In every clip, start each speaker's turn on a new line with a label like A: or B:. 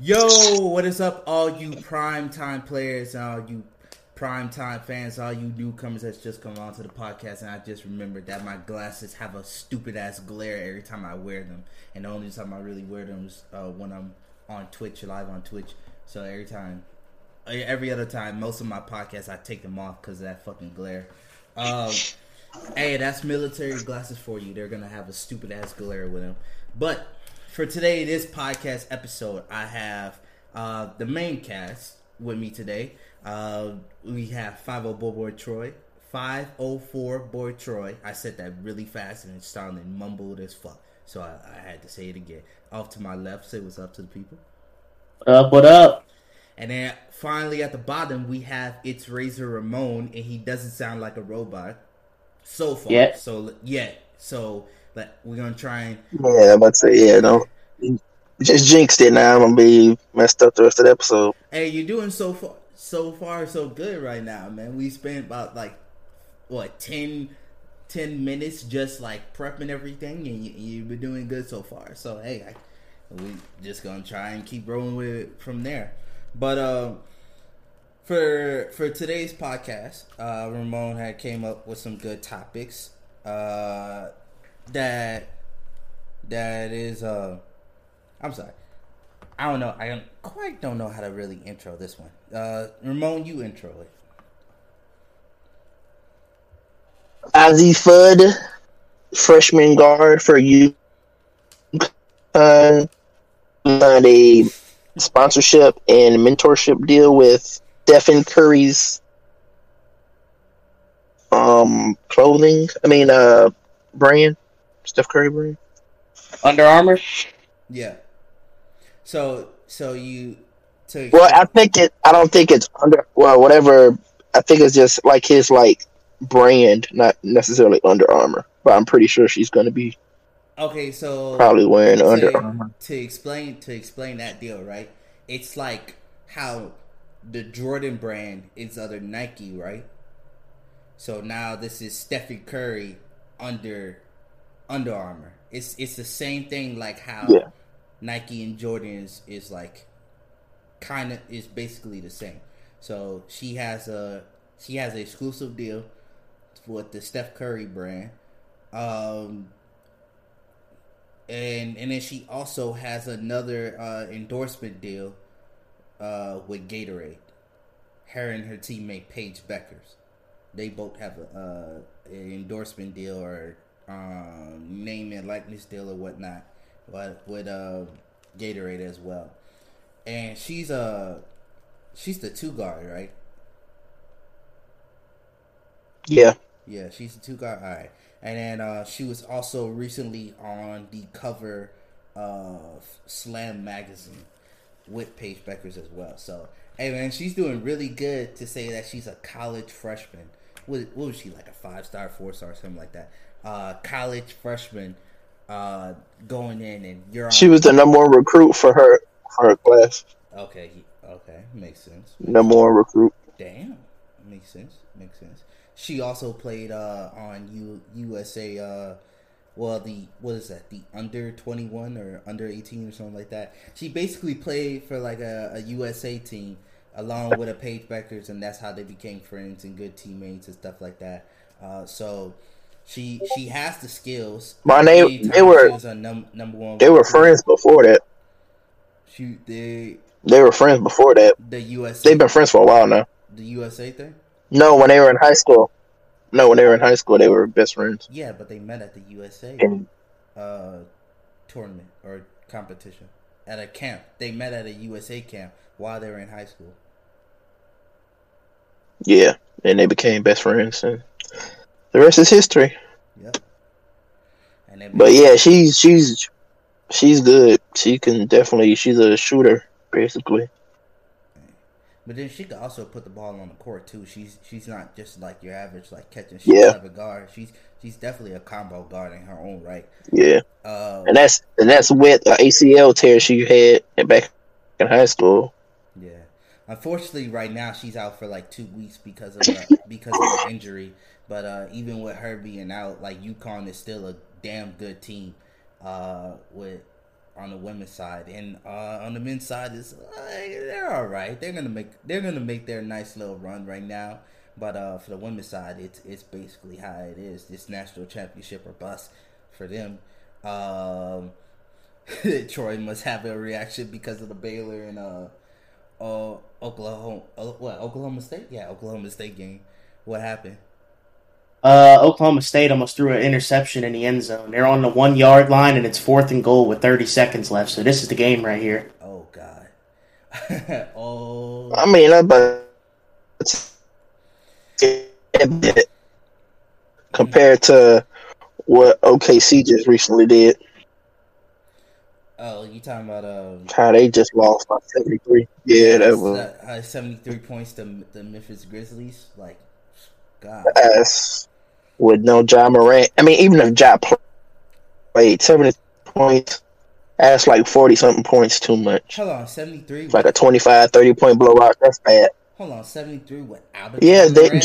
A: Yo, what is up, all you prime time players all you prime time fans, all you newcomers that's just come on to the podcast? And I just remembered that my glasses have a stupid ass glare every time I wear them, and the only time I really wear them is uh, when I'm on Twitch, live on Twitch. So every time, every other time, most of my podcasts I take them off because of that fucking glare. Um, hey, that's military glasses for you. They're gonna have a stupid ass glare with them, but for today, this podcast episode, I have uh, the main cast with me today. Uh, we have 50 Boy Troy, 504 Boy Troy. I said that really fast and it sounded mumbled as fuck. So I, I, had to say it again. Off to my left, say what's up to the people.
B: Up, what up?
A: And then finally at the bottom, we have It's Razor Ramon, and he doesn't sound like a robot so far. Yeah. So, yeah. So but we're gonna try and
C: yeah, I'm about to say yeah, no, just jinxed it. Now I'm gonna be messed up the rest of the episode.
A: Hey, you're doing so far, so far, so good right now, man. We spent about like what 10, 10 minutes just like prepping everything, and you, have been doing good so far. So hey, I, we just gonna try and keep rolling with it from there. But uh, for for today's podcast, uh, Ramon had came up with some good topics. Uh, that that is uh I'm sorry. I don't know. I don't, quite don't know how to really intro this one. Uh Ramon, you intro it.
C: Azzi Fudd, freshman guard for you. Uh, a sponsorship and mentorship deal with Stephen Curry's um clothing. I mean, uh, brand. Steph Curry brand?
B: Under Armour.
A: Yeah. So so you.
C: To well, I think it. I don't think it's under. Well, whatever. I think it's just like his like brand, not necessarily Under Armour. But I'm pretty sure she's going to be.
A: Okay, so
C: probably wearing to, Under Armour.
A: To explain to explain that deal, right? It's like how the Jordan brand is under Nike, right? So now this is Stephen Curry under under Armour. It's it's the same thing like how yeah. Nike and Jordan is, is like kind of is basically the same. So she has a she has an exclusive deal with the Steph Curry brand. Um and and then she also has another uh, endorsement deal uh, with Gatorade. Her and her teammate Paige Bueckers, they both have a uh, an endorsement deal or um, name and likeness deal or whatnot, but with uh, Gatorade as well. And she's a uh, she's the two guard, right?
C: Yeah.
A: Yeah, she's the two guard. All right. And then uh, she was also recently on the cover of Slam magazine with Paige Bueckers as well. So, hey man, she's doing really good to say that she's a college freshman. What, what was she like a five star, four star, something like that? Uh, college freshman uh, going in, and you're.
C: she was the number one recruit for her for her class.
A: Okay, okay, makes sense.
C: Number one recruit.
A: Damn, makes sense. Makes sense. She also played uh, on U- USA. Uh, well, the what is that? The under twenty one or under eighteen or something like that. She basically played for like a, a USA team along with a Paige Bueckers, and that's how they became friends and good teammates and stuff like that. Uh, so she she has the skills.
C: My name they were num, number one. They were friends before that.
A: She they
C: they were friends before that.
A: The USA.
C: They've been friends for a while now.
A: The USA thing.
C: No, when they were in high school. No, when they were in high school, they were best friends.
A: Yeah, but they met at the USA uh, tournament or competition at a camp. They met at a USA camp while they were in high school.
C: Yeah, and they became best friends, and the rest is history.
A: Yep.
C: but yeah, she's she's she's good. She can definitely. She's a shooter, basically.
A: But then she can also put the ball on the court too. She's she's not just like your average like catching shit yeah. type of guard. She's she's definitely a combo guard in her own right.
C: Yeah. Uh, and that's and that's with the ACL tear she had back in high school.
A: Yeah. Unfortunately, right now she's out for like two weeks because of uh, because of the injury. But uh, even with her being out, like UConn is still a damn good team uh, with on the women's side, and uh, on the men's side is uh, they're all right. They're gonna make they're gonna make their nice little run right now. But uh, for the women's side, it's it's basically how it is. This national championship or bust for them. Um, Troy must have a reaction because of the Baylor and uh, uh Oklahoma. Uh, what Oklahoma State? Yeah, Oklahoma State game. What happened?
D: Uh, Oklahoma State almost threw an interception in the end zone. They're on the one yard line, and it's fourth and goal with 30 seconds left. So this is the game right here.
A: Oh God. oh.
C: I mean, but compared to what OKC just recently did.
A: Oh, you talking about um?
C: How they just lost by seventy three. Yeah, that was
A: uh, seventy three points to the Memphis Grizzlies. Like, God.
C: Yes with no Ja Morant. I mean, even if Ja played seventy points, that's like forty something points too much.
A: Hold on, seventy three.
C: Like a 25, 30 point blowout. That's bad.
A: Hold on, seventy three.
C: Albert yeah, they,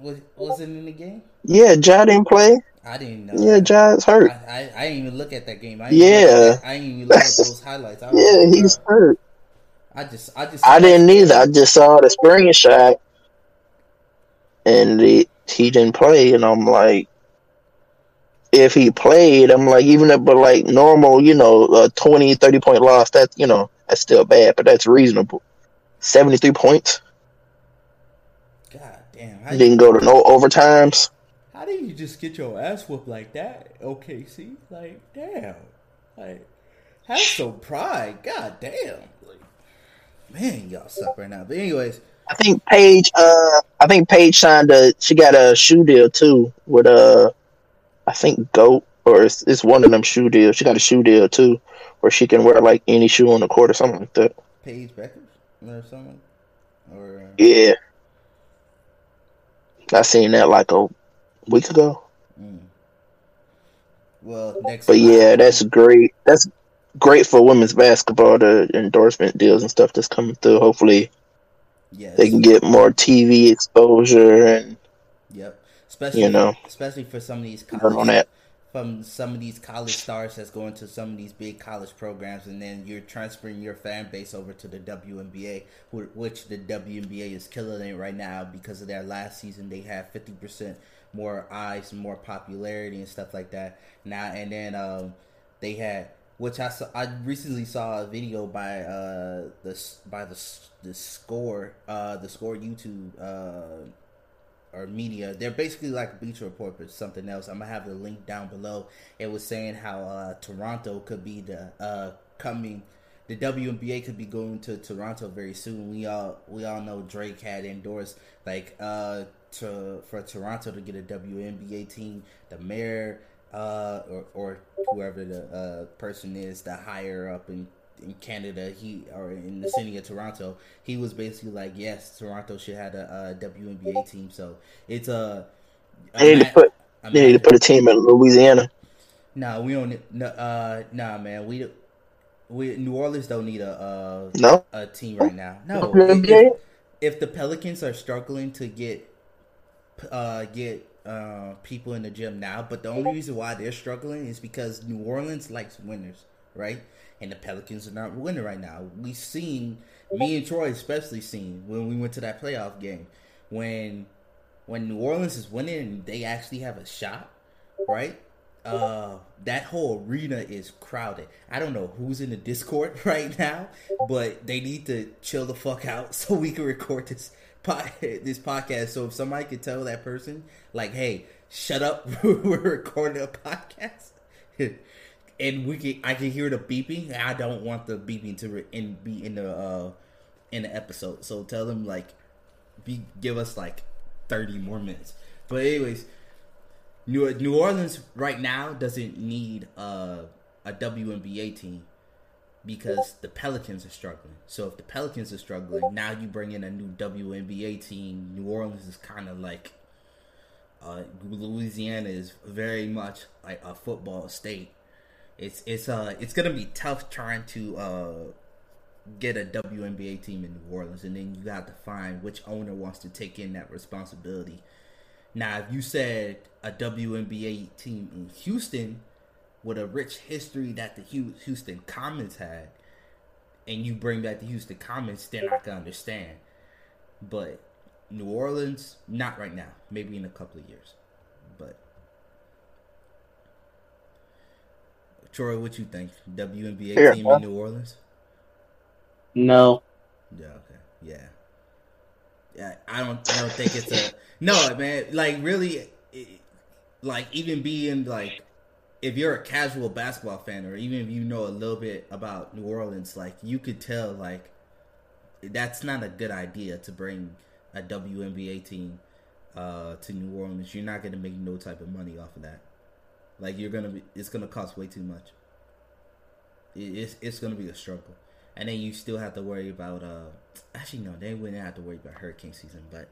A: was was it in the game?
C: Yeah, Ja didn't play.
A: I didn't know.
C: Yeah, Ja's hurt.
A: I, I, I, didn't even look at that game. I
C: yeah,
A: at, I didn't even look at those highlights.
C: yeah, he's hurt.
A: I just, I just,
C: I didn't either. I just saw the screenshot, and the he didn't play, and I'm like, if he played, I'm like, even if but like normal, you know, a 20, 30 point loss, that you know, that's still bad, but that's reasonable. Seventy three points.
A: God damn!
C: How didn't go to no overtimes.
A: How did you just get your ass whooped like that, OKC? Like, damn, like have some pride. God damn, like, man, y'all suck right now. But anyways.
C: I think Paige. Uh, I think Paige signed a. She got a shoe deal too with uh, I think Goat or it's, it's one of them shoe deals. She got a shoe deal too, where she can wear like any shoe on the court or something like that.
A: Paige Bueckers or something, or uh...
C: yeah. I seen that like a week ago.
A: Mm. Well, next.
C: But yeah, that's great. That's great for women's basketball. The endorsement deals and stuff that's coming through. Hopefully, Yes. They can get more TV exposure and
A: Yep. Especially you know, especially for some of these college, from some of these college stars that's going to some of these big college programs, and then you're transferring your fan base over to the WNBA, which the WNBA is killing it right now because of their last season. They had fifty percent more eyes, more popularity, and stuff like that. Now and then, um, they had which I saw. I recently saw a video by uh the by the the score uh the score YouTube uh or media. They're basically like Bleacher Report, but something else. I'm gonna have the link down below. It was saying how uh Toronto could be the uh coming. The WNBA could be going to Toronto very soon. We all we all know Drake had endorsed like uh to for Toronto to get a WNBA team. The mayor uh, or, or whoever the uh, person is, the higher up in in Canada, he or in the city of Toronto, he was basically like, yes, Toronto should have a, a WNBA team. So it's a.
C: a they need to put. they need to put a team in Louisiana.
A: Nah, we don't. No, uh, nah, man, we. We New Orleans don't need a uh,
C: no
A: a team right now. No, if, if the Pelicans are struggling to get uh, get uh, people in the gym now, but the only reason why they're struggling is because New Orleans likes winners, right? And the Pelicans are not winning right now. We've seen me and Troy especially seen when we went to that playoff game when when New Orleans is winning and they actually have a shot, right? Uh, that whole arena is crowded. I don't know who's in the Discord right now, but they need to chill the fuck out so we can record this this podcast. So if somebody could tell that person, like, "Hey, shut up, we're recording a podcast," and we can, I can hear the beeping. I don't want the beeping to re- in, be in the uh, in the episode. So tell them like, be give us like thirty more minutes. But anyways, New New Orleans right now doesn't need uh, a WNBA team because the Pelicans are struggling. So if the Pelicans are struggling, now you bring in a new WNBA team. New Orleans is kind of like uh, Louisiana is very much like a football state. It's it's uh it's gonna be tough trying to uh get a WNBA team in New Orleans, and then you have to find which owner wants to take in that responsibility. Now, if you said a WNBA team in Houston, with a rich history that the Houston Comets had, and you bring back the Houston Comets, they're not gonna understand. But New Orleans, not right now. Maybe in a couple of years. But Troy, what you think? WNBA
C: Here,
A: team
C: huh?
A: in New Orleans?
D: No.
A: Yeah. Okay. Yeah. Yeah. I don't. I don't think it's a no, man. Like really, it, like even being like, if you're a casual basketball fan, or even if you know a little bit about New Orleans, like you could tell, like that's not a good idea to bring a WNBA team uh, to New Orleans. You're not gonna make no type of money off of that. Like you're gonna be, it's gonna cost way too much. It's it's gonna be a struggle, and then you still have to worry about. uh Actually, no, they wouldn't have to worry about hurricane season, but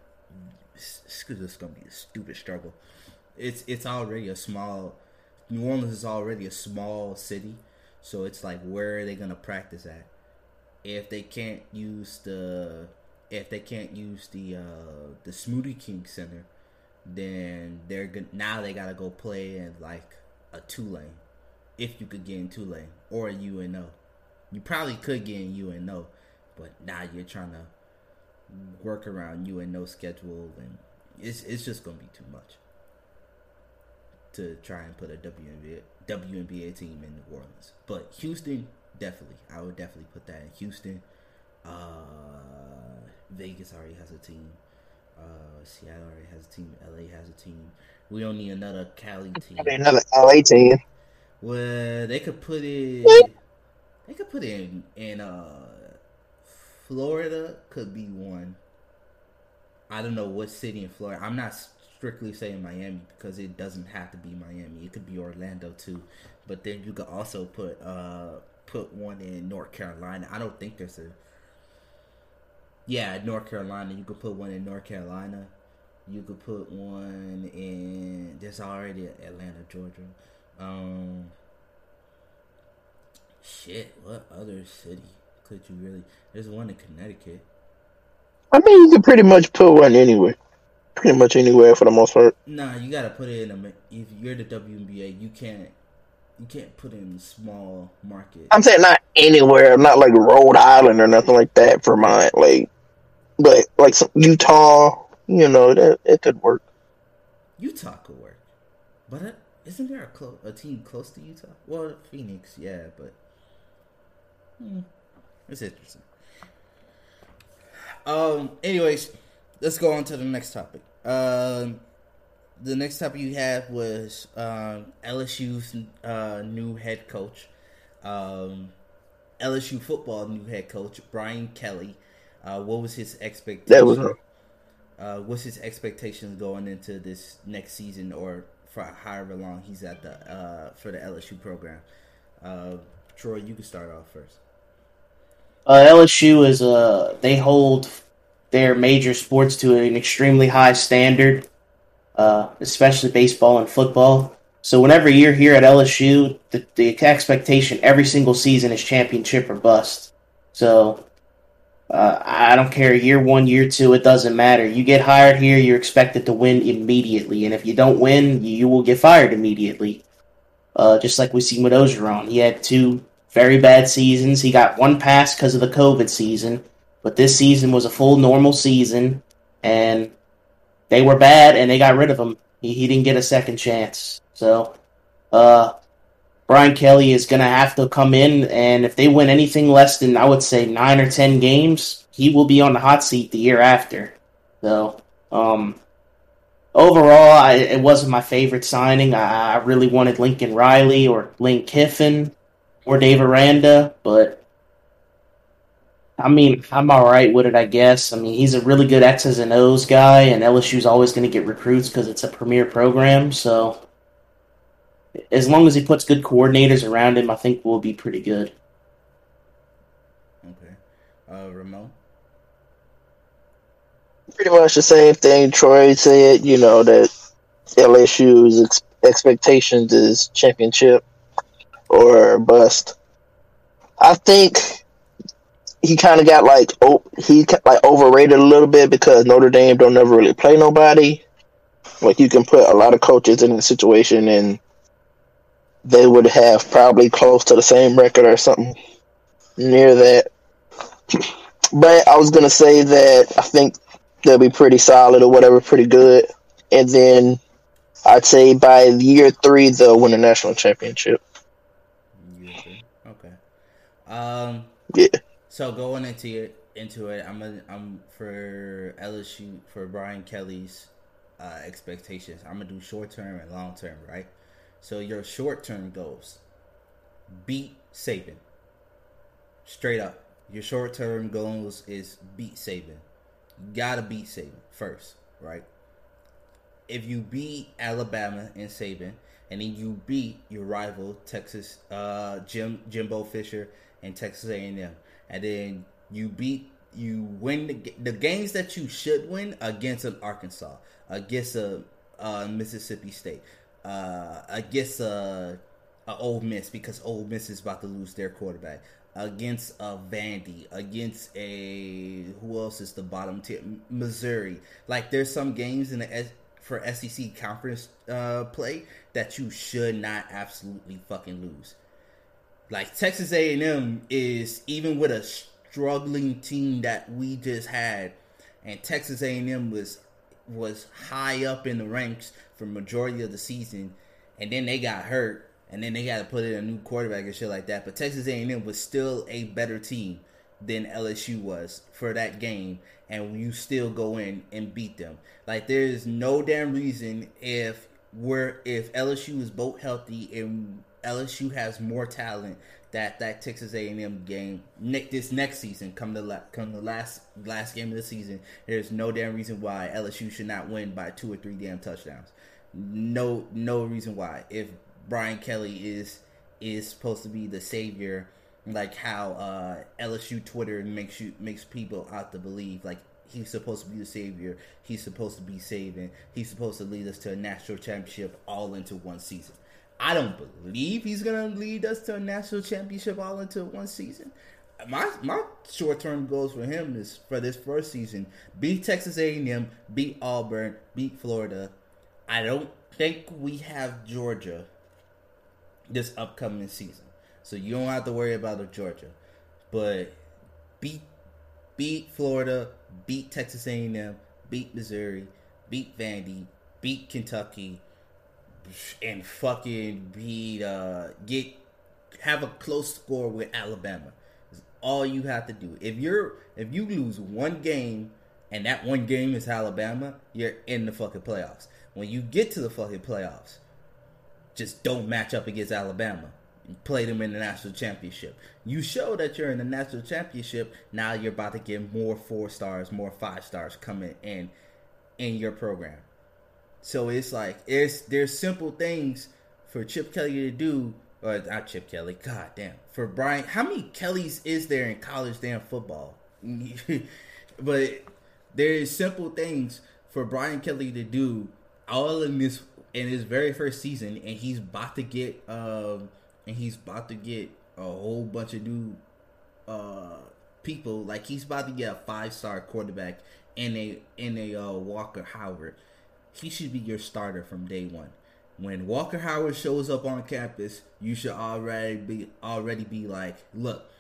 A: it's, it's gonna be a stupid struggle. It's it's already a small. New Orleans is already a small city, so it's like where are they gonna practice at? If they can't use the if they can't use the uh the Smoothie King Center, then they're good. Now they gotta go play in like a Tulane, if you could get in Tulane or a UNO. You probably could get in UNO, but now you're trying to work around UNO schedule, and it's it's just gonna be too much to try and put a WNBA WNBA team in New Orleans. But Houston, definitely, I would definitely put that in Houston. Uh, Vegas already has a team. Uh, Seattle already has a team. LA has a team. We don't need another Cali team.
C: Another LA team.
A: Well, they could put it. They could put it in in uh, Florida. Could be one. I don't know what city in Florida. I'm not strictly saying Miami because it doesn't have to be Miami. It could be Orlando too. But then you could also put uh put one in North Carolina. I don't think there's a. Yeah, North Carolina. You could put one in North Carolina. You could put one in. There's already Atlanta, Georgia. Um. Shit, what other city could you really? There's one in Connecticut.
C: I mean, you could pretty much put one anywhere. Pretty much anywhere for the most part.
A: Nah, you gotta put it in a. If you're the WNBA, you can't. You can't put in a small market.
C: I'm saying not anywhere, not like Rhode Island or nothing like that. Vermont, like, but like Utah, you know, that it could work.
A: Utah could work, but uh, isn't there a clo- a team close to Utah? Well, Phoenix, yeah, but hmm, it's interesting. Um. Anyways, let's go on to the next topic. Um, the next topic you had was um, LSU's uh, new head coach, um, LSU football new head coach Brian Kelly. Uh, what was his expectation?
C: That was
A: uh, what's his expectations going into this next season or for however long he's at the uh, for the LSU program? Uh, Troy, you can start off first.
D: Uh, LSU is uh they hold their major sports to an extremely high standard, uh, especially baseball and football. So whenever you're here at LSU, the, the expectation every single season is championship or bust. So uh, I don't care year one, year two, it doesn't matter. You get hired here, you're expected to win immediately, and if you don't win, you, will get fired immediately. Uh, just like we see with Orgeron, he had two very bad seasons. He got one pass because of the COVID season, but this season was a full normal season, and they were bad, and they got rid of him. He, he didn't get a second chance. So, uh, Brian Kelly is going to have to come in, and if they win anything less than, I would say, nine or ten games, he will be on the hot seat the year after. So, um, overall, I, it wasn't my favorite signing. I, I really wanted Lincoln Riley or Link Kiffin or Dave Aranda, but I mean, I'm all right with it, I guess. I mean, he's a really good X's and O's guy, and LSU's always going to get recruits because it's a premier program. So, as long as he puts good coordinators around him, I think we'll be pretty good.
A: Okay, uh, Ramon.
C: pretty much the same thing Troy said. You know that LSU's ex- expectations is championship or bust. I think he kind of got like oh, he like overrated a little bit because Notre Dame don't never really play nobody. Like you can put a lot of coaches in a situation and they would have probably close to the same record or something near that. But I was gonna say that I think they'll be pretty solid or whatever, pretty good, and then I'd say by year three they'll win a national championship.
A: You? Okay. Um.
C: Yeah.
A: So going into it, into it, I'm a, I'm for LSU for Brian Kelly's uh, expectations. I'm gonna do short term and long term, right? So your short term goals: beat Saban. Straight up, your short term goals is beat Saban. You gotta beat Saban first, right? If you beat Alabama and Saban, and then you beat your rival Texas, uh, Jim Jimbo Fisher and Texas A&M, and then you beat you win the, the games that you should win against an Arkansas, against a, a Mississippi State, uh, against a, a Ole Miss because Ole Miss is about to lose their quarterback, against a Vandy, against a who else is the bottom tier Missouri. Like there's some games in the for SEC conference uh, play that you should not absolutely fucking lose. Like Texas A&M is even with a struggling team that we just had, and Texas A&M was was high up in the ranks for majority of the season, and then they got hurt, and then they got to put in a new quarterback and shit like that. But Texas A&M was still a better team than LSU was for that game, and you still go in and beat them. Like there is no damn reason if we're if LSU is both healthy and LSU has more talent that that Texas A&M game ne- this next season come the la- come the last last game of the season. There's no damn reason why LSU should not win by two or three damn touchdowns. No no reason why. If Brian Kelly is is supposed to be the savior, like how uh, LSU Twitter makes you makes people out to believe, like he's supposed to be the savior. He's supposed to be saving. He's supposed to lead us to a national championship all into one season. I don't believe he's gonna lead us to a national championship all into one season. My my short term goals for him is for this first season: beat Texas A and M, beat Auburn, beat Florida. I don't think we have Georgia this upcoming season, so you don't have to worry about Georgia. But beat beat Florida, beat Texas A and M, beat Missouri, beat Vandy, beat Kentucky, and fucking beat uh get have a close score with Alabama. Is all you have to do. If you're if you lose one game and that one game is Alabama, you're in the fucking playoffs. When you get to the fucking playoffs, just don't match up against Alabama. Play them in the national championship. You show that you're in the national championship. Now you're about to get more four stars, more five stars coming in in your program. So it's like it's there's simple things for Chip Kelly to do, or not Chip Kelly. God damn, for Brian, how many Kellys is there in college damn football? but there's simple things for Brian Kelly to do all in this in his very first season, and he's about to get um and he's about to get a whole bunch of new uh people. Like he's about to get a five star quarterback in a in a uh, Walker Howard he should be your starter from day one. When Walker Howard shows up on campus, you should already be already be like, look,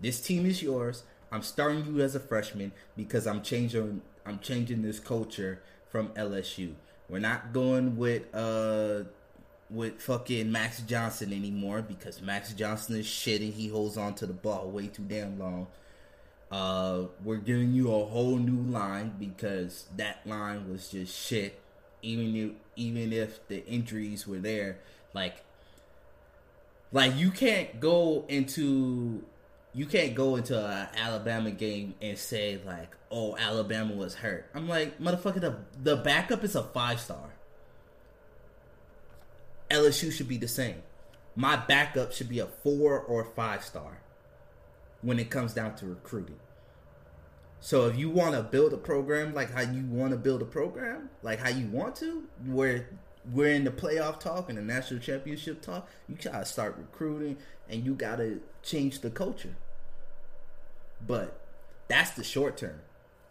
A: this team is yours. I'm starting you as a freshman because I'm changing I'm changing this culture from LSU. We're not going with uh with fucking Max Johnson anymore because Max Johnson is shit and he holds on to the ball way too damn long. Uh, we're giving you a whole new line because that line was just shit even if even if the injuries were there, like like you can't go into you can't go into an Alabama game and say like, "Oh, Alabama was hurt." I'm like, motherfucker, the the backup is a five star. LSU should be the same. My backup should be a four or five star when it comes down to recruiting. So if you want to build a program like how you want to build a program, like how you want to, where we're in the playoff talk and the national championship talk, you gotta start recruiting and you gotta change the culture. But that's the short term.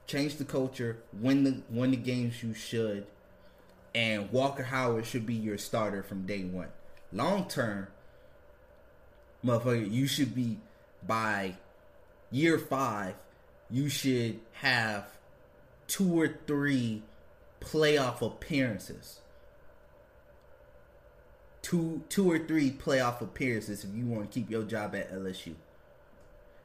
A: Change the culture, win the win the games you should, and Walker Howard should be your starter from day one. long term, motherfucker, you should be by year five. You should have two or three playoff appearances. Two, two or three playoff appearances if you want to keep your job at LSU.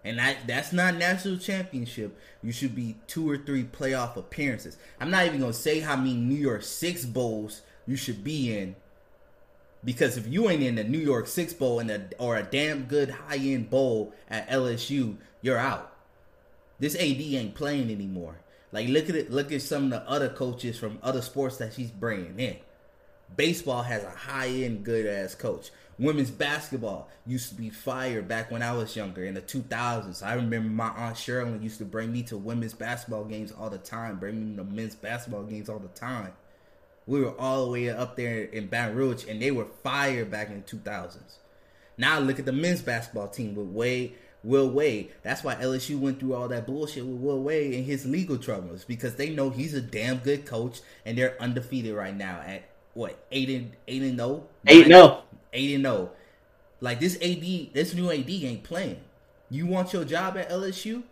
A: And that that's not national championship. You should be two or three playoff appearances. I'm not even gonna say how many New Year's Six bowls you should be in, because if you ain't in the New Year's Six bowl and a, or a damn good high end bowl at LSU, you're out. This AD ain't playing anymore. Like look at it. Look at some of the other coaches from other sports that she's bringing in. Baseball has a high end good ass coach. Women's basketball used to be fire back when I was younger in the 2000s. I remember my aunt Sherilyn used to bring me to women's basketball games all the time, bring me to men's basketball games all the time. We were all the way up there in Baton Rouge, and they were fire back in the 2000s. Now look at the men's basketball team with Wade, Will Wade. That's why LSU went through all that bullshit with Will Wade and his legal troubles because they know he's a damn good coach, and they're undefeated right now at what eight and eight and zero,
D: Eight no.
A: eight and oh. zero. Oh. Like this AD, this new AD ain't playing. You want your job at LSU?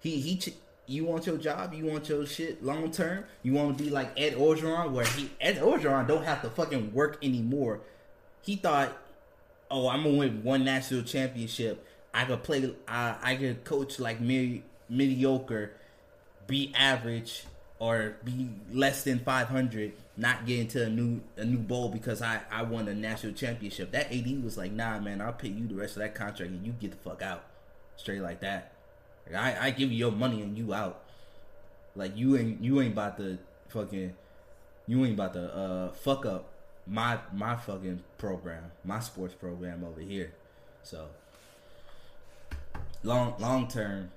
A: He he. Ch- you want your job? You want your shit long term? You want to be like Ed Orgeron, where he Ed Orgeron don't have to fucking work anymore. He thought, oh, I'm gonna win one national championship. I could play. I I could coach like medi- mediocre, be average, or be less than 500 not get into a new a new bowl because I I won a national championship. That AD was like, nah, man, I'll pay you the rest of that contract and you get the fuck out, straight like that. Like, I I give you your money and you out. Like you ain't you ain't about to fucking you ain't about to uh fuck up my my fucking program, my sports program over here. So long long term,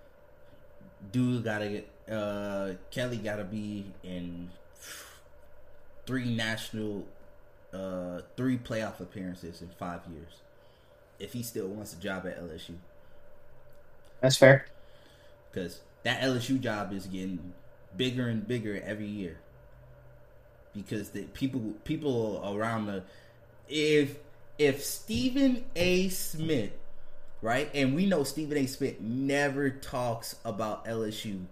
A: dude gotta get uh Kelly gotta be in three national uh three playoff appearances in five years. If he still wants a job at LSU.
D: That's fair.
A: Because that LSU job is getting bigger and bigger every year. Because the people people around the if if Stephen A. Smith, right, and we know Stephen A. Smith never talks about LSU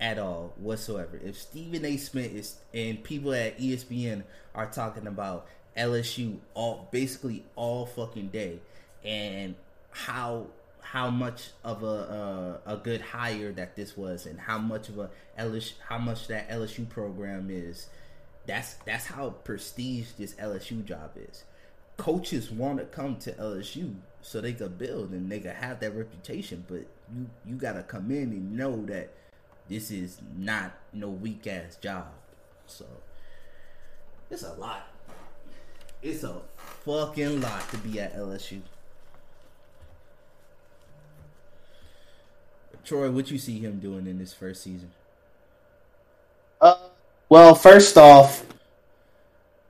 A: at all whatsoever. If Stephen A. Smith is and people at ESPN are talking about LSU all basically all fucking day and how how much of a a, a good hire that this was and how much of a LSU how much that LSU program is. That's that's how prestige this LSU job is. Coaches want to come to LSU so they could build and they could have that reputation, but you you gotta come in and know that this is not no weak ass job. So it's a lot. It's a fucking lot to be at LSU. Troy, what you see him doing in this first season?
D: Uh, well, first off,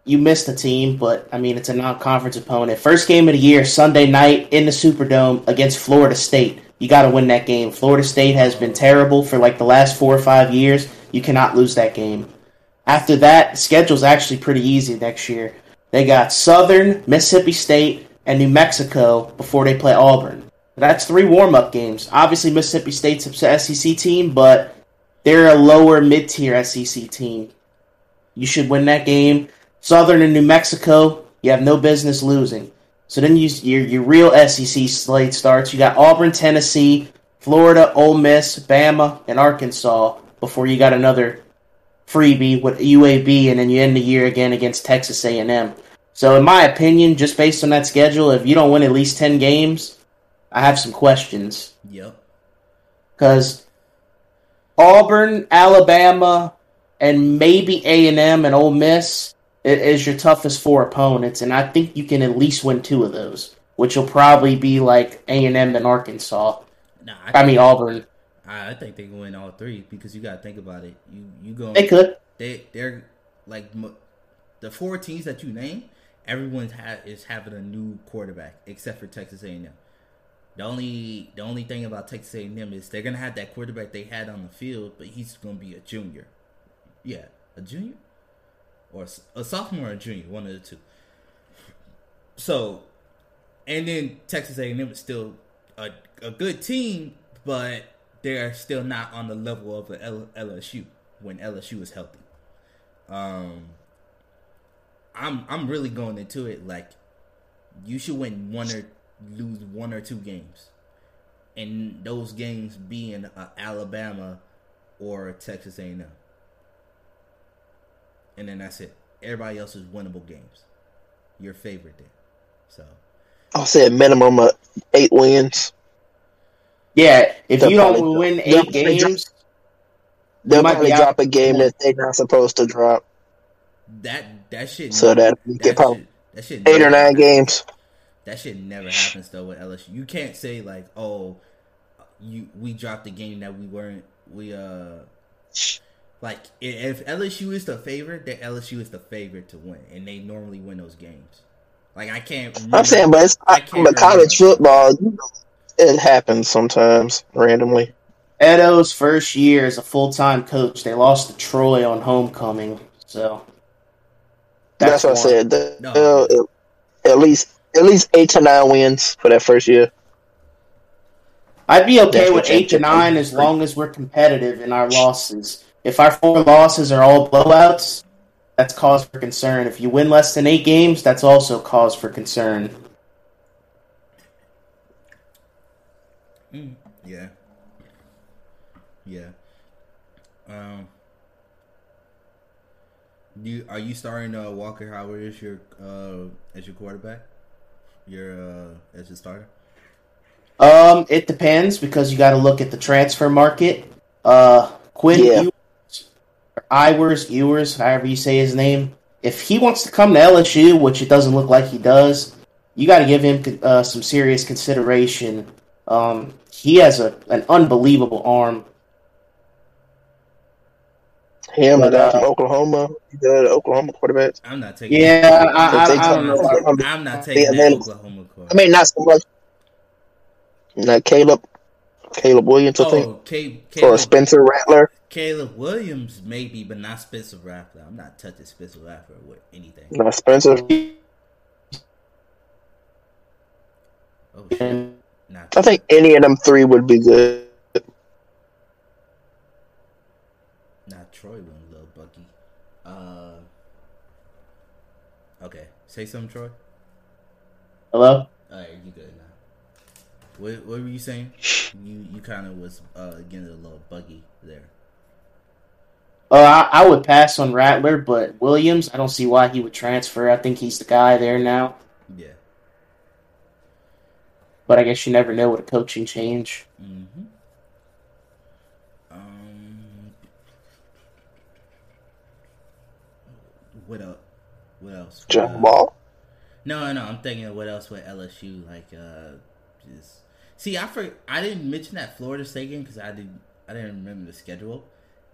D: you missed the team, but I mean it's a non-conference opponent. First game of the year, Sunday night in the Superdome against Florida State. You got to win that game. Florida State has been terrible for like the last four or five years. You cannot lose that game. After that, schedule's actually pretty easy next year. They got Southern, Mississippi State, and New Mexico before they play Auburn. That's three warm-up games. Obviously, Mississippi State's a SEC team, but they're a lower mid-tier SEC team. You should win that game. Southern and New Mexico, you have no business losing. So then you, your your real SEC slate starts. You got Auburn, Tennessee, Florida, Ole Miss, Bama, and Arkansas before you got another freebie with UAB, and then you end the year again against Texas A&M. So in my opinion, just based on that schedule, if you don't win at least ten games, I have some questions
A: Yep.
D: because Auburn, Alabama, and maybe A and Ole Miss is your toughest four opponents, and I think you can at least win two of those, which will probably be like A and M and Arkansas.
A: Nah, I,
D: I mean Auburn.
A: I, I think they can win all three because you gotta think about it. You you go
D: They could.
A: they they're like the four teams that you name. Everyone ha- is having a new quarterback except for Texas A&M. The only the only thing about Texas A&M is they're gonna have that quarterback they had on the field, but he's gonna be a junior. Yeah, a junior or a sophomore or a junior, one of the two. So and then Texas A&M is still a, a good team, but they're still not on the level of L- LSU when LSU is healthy. Um, I'm I'm really going into it like you should win one or lose one or two games, and those games being uh, Alabama or Texas A&M, and then that's it. Everybody else is winnable games. Your favorite then. So
C: I'll say a minimum of eight wins.
D: Yeah, if
C: They'll
D: you don't
C: probably-
D: win
C: they'll
D: eight
C: probably drop-
D: games,
C: They'll
D: might
C: probably
D: be out.
C: drop a game that they're not supposed to drop.
A: that that shit.
C: So that we
A: that
C: get probably
A: shit, that shit
C: eight or
A: never-
C: nine games.
A: That shit never happens though with LSU. You can't say like, oh, you we dropped a game that we weren't we uh like if LSU is the favorite, then LSU is the favorite to win, and they normally win those games. Like I can't. Remember,
C: I'm saying, but it's
A: I can't
C: but college football. It happens sometimes randomly.
D: Edo's first year as a full time coach, they lost to Troy on homecoming. So
C: That's, what I said. The-
A: No.
C: uh, at least at least eight to nine wins for that first year.
D: I'd be okay
C: That's
D: with eight to nine as long as we're competitive in our losses. If our four losses are all blowouts, that's cause for concern. If you win less than eight games, that's also cause for concern.
A: Mm, yeah. Yeah. Um. You are you starting uh, Walker Howard as your uh as your quarterback? Your uh as your starter?
D: Um, it depends because you got to look at the transfer market. Uh, Quinn
C: Yeah.
D: Ewers, or Iwers, Ewers, however you say his name. If he wants to come to LSU, which it doesn't look like he does, you got to give him uh, some serious consideration. Um, he has a an unbelievable arm.
C: Him, the
D: But,
C: guy from
D: uh,
C: Oklahoma, the Oklahoma quarterback.
A: I'm not taking.
D: Yeah, I, I,
C: If they
D: I don't know.
C: come-
D: about-
A: I'm not taking
C: Yeah,
A: that. Oklahoma core.
C: I mean, not so much. Not Caleb, Caleb Williams, I think,
A: Oh, Ca-
C: or Spencer Rattler.
A: Caleb Williams maybe, but not Spencer Rattler. I'm not touching Spencer Rattler with anything.
C: Not Spencer.
A: Oh shit, not.
C: I think any of them three would be good.
A: Not Troy one little Bucky. Uh. Okay, say something, Troy.
D: Hello.
A: All right, you good now. What What were you saying? You you kind of was uh getting a little buggy there.
D: Uh, I, I would pass on Rattler, but Williams, I don't see why he would transfer. I think he's the guy there now.
A: Yeah.
D: But I guess you never know with a coaching change.
A: Mm-hmm. Um. What else? What else?
C: John
A: Uh,
C: Ball.
A: No, no, I'm thinking of what else with LSU. Like, uh, just see, I for I didn't mention that Florida State game because I didn't I didn't remember the schedule.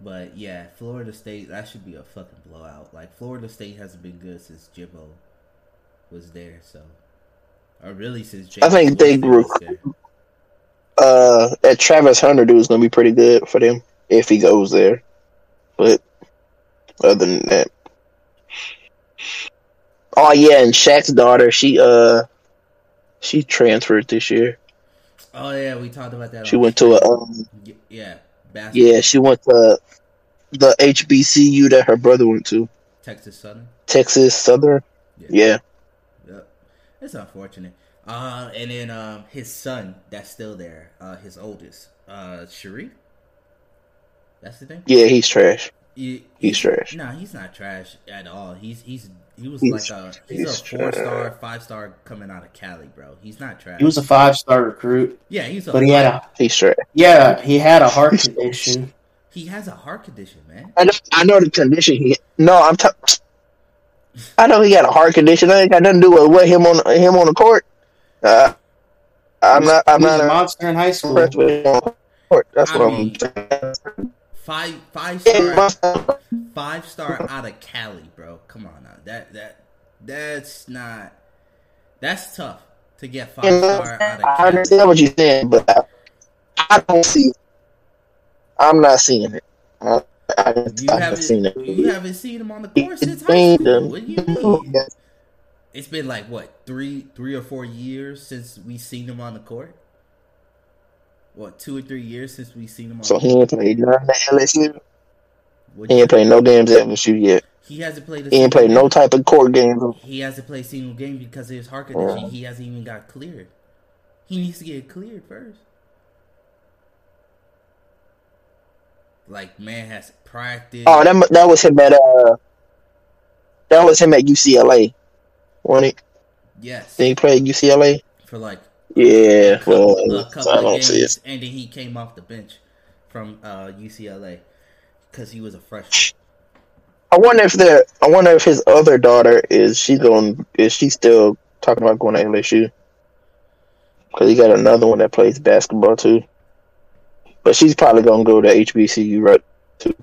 A: But yeah, Florida State that should be a fucking blowout. Like Florida State hasn't been good since Jimbo was there, so or really since James
C: I think they grew- Uh, that Travis Hunter dude is gonna be pretty good for them if he goes there. But other than that, oh yeah, and Shaq's daughter, she uh, she transferred this year.
A: Oh yeah, we talked about that.
C: She went to a um,
A: yeah, basketball.
C: yeah, she went to the HBCU that her brother went to,
A: Texas Southern.
C: Texas Southern. Yeah,
A: Yep. It's unfortunate. Uh, and then um, his son that's still there, uh, his oldest, uh, Shareef. That's the thing.
C: yeah, he's trash.
A: He-
C: He's trash.
A: No, he's not trash at all. He's he's he was
C: He's-
A: like a he's,
C: he's
A: a four star, five star coming out of Cali, bro. He's not trash.
D: He was a five star recruit,
A: yeah, he's a
D: but he had a
C: He's trash.
D: yeah he had a heart condition.
A: he has a heart condition, man.
C: I know, I know the condition. He, no, I'm. T- I know he got a heart condition. I ain't got nothing to do with what him on him on the court. Uh, I'm not. I'm
D: He
C: not
D: a monster in high school.
C: with him on court. That's
A: I
C: what
A: mean-
C: I'm saying.
A: Five five star
C: uh,
A: five star out of Cali, bro. Come on now. That that that's not that's tough to get five star out of
C: I understand what you're saying, but I, don't see. It. I'm not seeing it. I, I,
A: You
C: I haven't seen it.
A: you haven't seen him on the court since high school. What do you mean? it's been like what three three or four years since we've seen him on the court. What two or three years since we seen him on?
C: So he ain't played none at LSU. He ain't played no games at LSU yet.
A: He hasn't played.
C: He ain't played no type of court games.
A: He hasn't played single game because of his heart
C: Yeah.
A: condition. He hasn't even got cleared. He needs to get cleared first. Like man has practiced.
C: Oh, that that was him at uh, that was him at UCLA. When he
A: yes,
C: did he play at UCLA?
A: for like
C: Yeah, well,
A: a couple
C: I don't see it.
A: and then he came off the bench from uh, UCLA because he was a freshman.
C: I wonder if the I wonder if his other daughter is she going is she still talking about going to LSU? Because he got another one that plays basketball too, but she's probably gonna go to HBCU right too.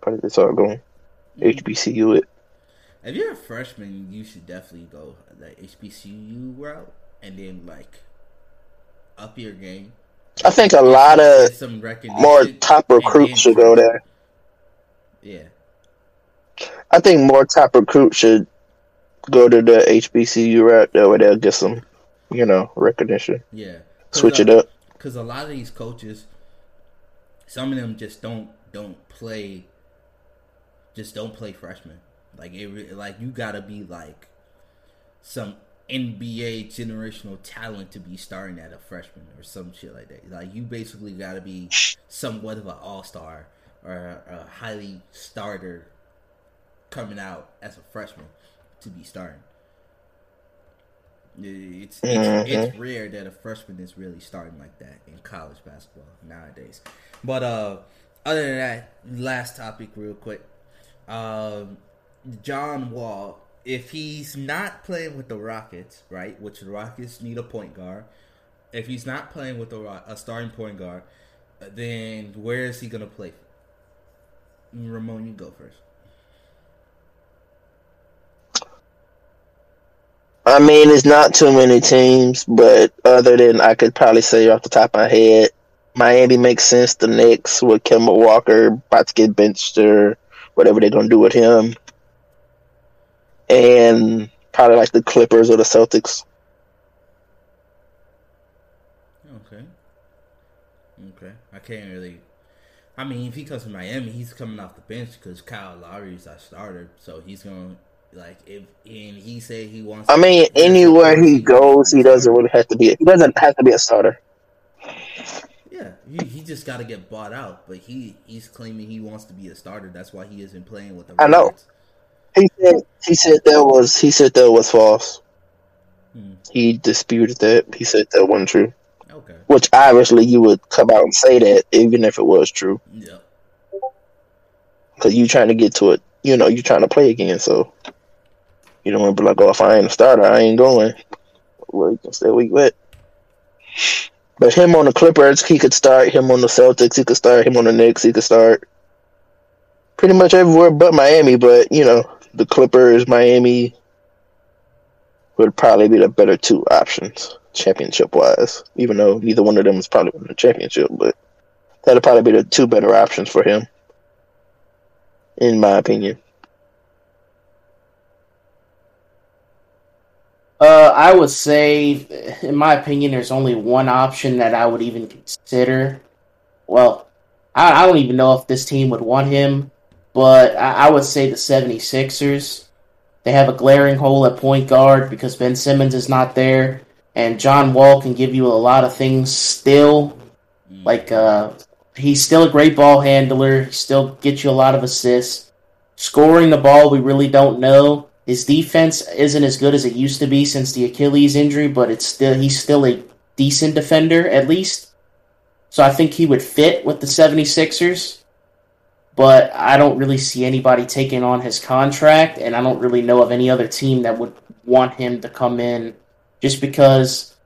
C: Probably that's all going HBCU it.
A: If you're a freshman, you should definitely go the HBCU route, and then like up your game.
C: I think a lot of
A: some
C: more top recruits should go there.
A: Yeah,
C: I think more top recruits should go to the HBCU route. That way they'll get some, you know, recognition.
A: yeah.
C: Switch it uh, up.
A: because a lot of these coaches, some of them just don't don't play, just don't play freshmen. Like it, like you gotta be like some NBA generational talent to be starting at a freshman or some shit like that. Like you basically gotta be somewhat of an all star or a, a highly starter coming out as a freshman to be starting. It's it's, it's rare that a freshman is really starting like that in college basketball nowadays. But uh, other than that, last topic, real quick. Um, John Wall, if he's not playing with the Rockets, right, which the Rockets need a point guard. If he's not playing with a, a starting point guard, uh, then where is he gonna play? Ramon, you go first.
C: I mean, it's not too many teams, but other than I could probably say off the top of my head, Miami makes sense. The Knicks with Kemba Walker about to get benched or whatever they're gonna do with him, and probably like the Clippers or the Celtics.
A: Okay. Okay. I can't really. I mean, if he comes to Miami, he's coming off the bench because Kyle Lowry is our starter, so he's gonna like if and he said he wants.
C: I mean, anywhere he goes, he doesn't really have to be. He doesn't have to be a starter.
A: Yeah, he, he just got to get bought out, but he he's claiming he wants to be a starter. That's why he isn't playing with the.
C: I know. He said he said that was he said that was false.
A: Hmm.
C: He disputed that. He said that wasn't true.
A: Okay.
C: Which obviously you would come out and say that even if it was true,
A: Yeah.
C: because you're trying to get to it. You know, you're trying to play again, so you don't want to be like, "Oh, if I ain't a starter, I ain't going." Well, you can stay where you at. But him on the Clippers, he could start. Him on the Celtics, he could start. Him on the Knicks, he could start. Pretty much everywhere but Miami, but you know, the Clippers, Miami would probably be the better two options, championship wise. Even though neither one of them is probably winning the championship, but that'd probably be the two better options for him, in my opinion.
D: Uh, I would say, in my opinion, there's only one option that I would even consider. Well, I, I don't even know if this team would want him, but I, I would say the 76ers. They have a glaring hole at point guard because Ben Simmons is not there, and John Wall can give you a lot of things still. Like, uh, he's still a great ball handler, he still gets you a lot of assists. Scoring the ball, we really don't know. His defense isn't as good as it used to be since the Achilles injury, but it's still he's still a decent defender at least. So I think he would fit with the 76ers. But I don't really see anybody taking on his contract, and I don't really know of any other team that would want him to come in just because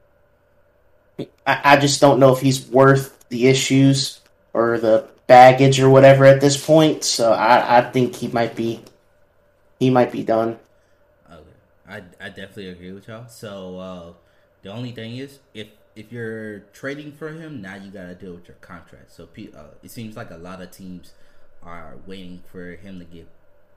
D: I, I just don't know if he's worth the issues or the baggage or whatever at this point. So I, I think he might be he might be done.
A: Okay. I, I definitely agree with y'all. So uh, the only thing is, if if you're trading for him, now you gotta deal with your contract. So uh, it seems like a lot of teams are waiting for him to get